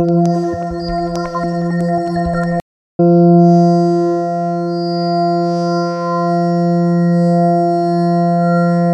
Música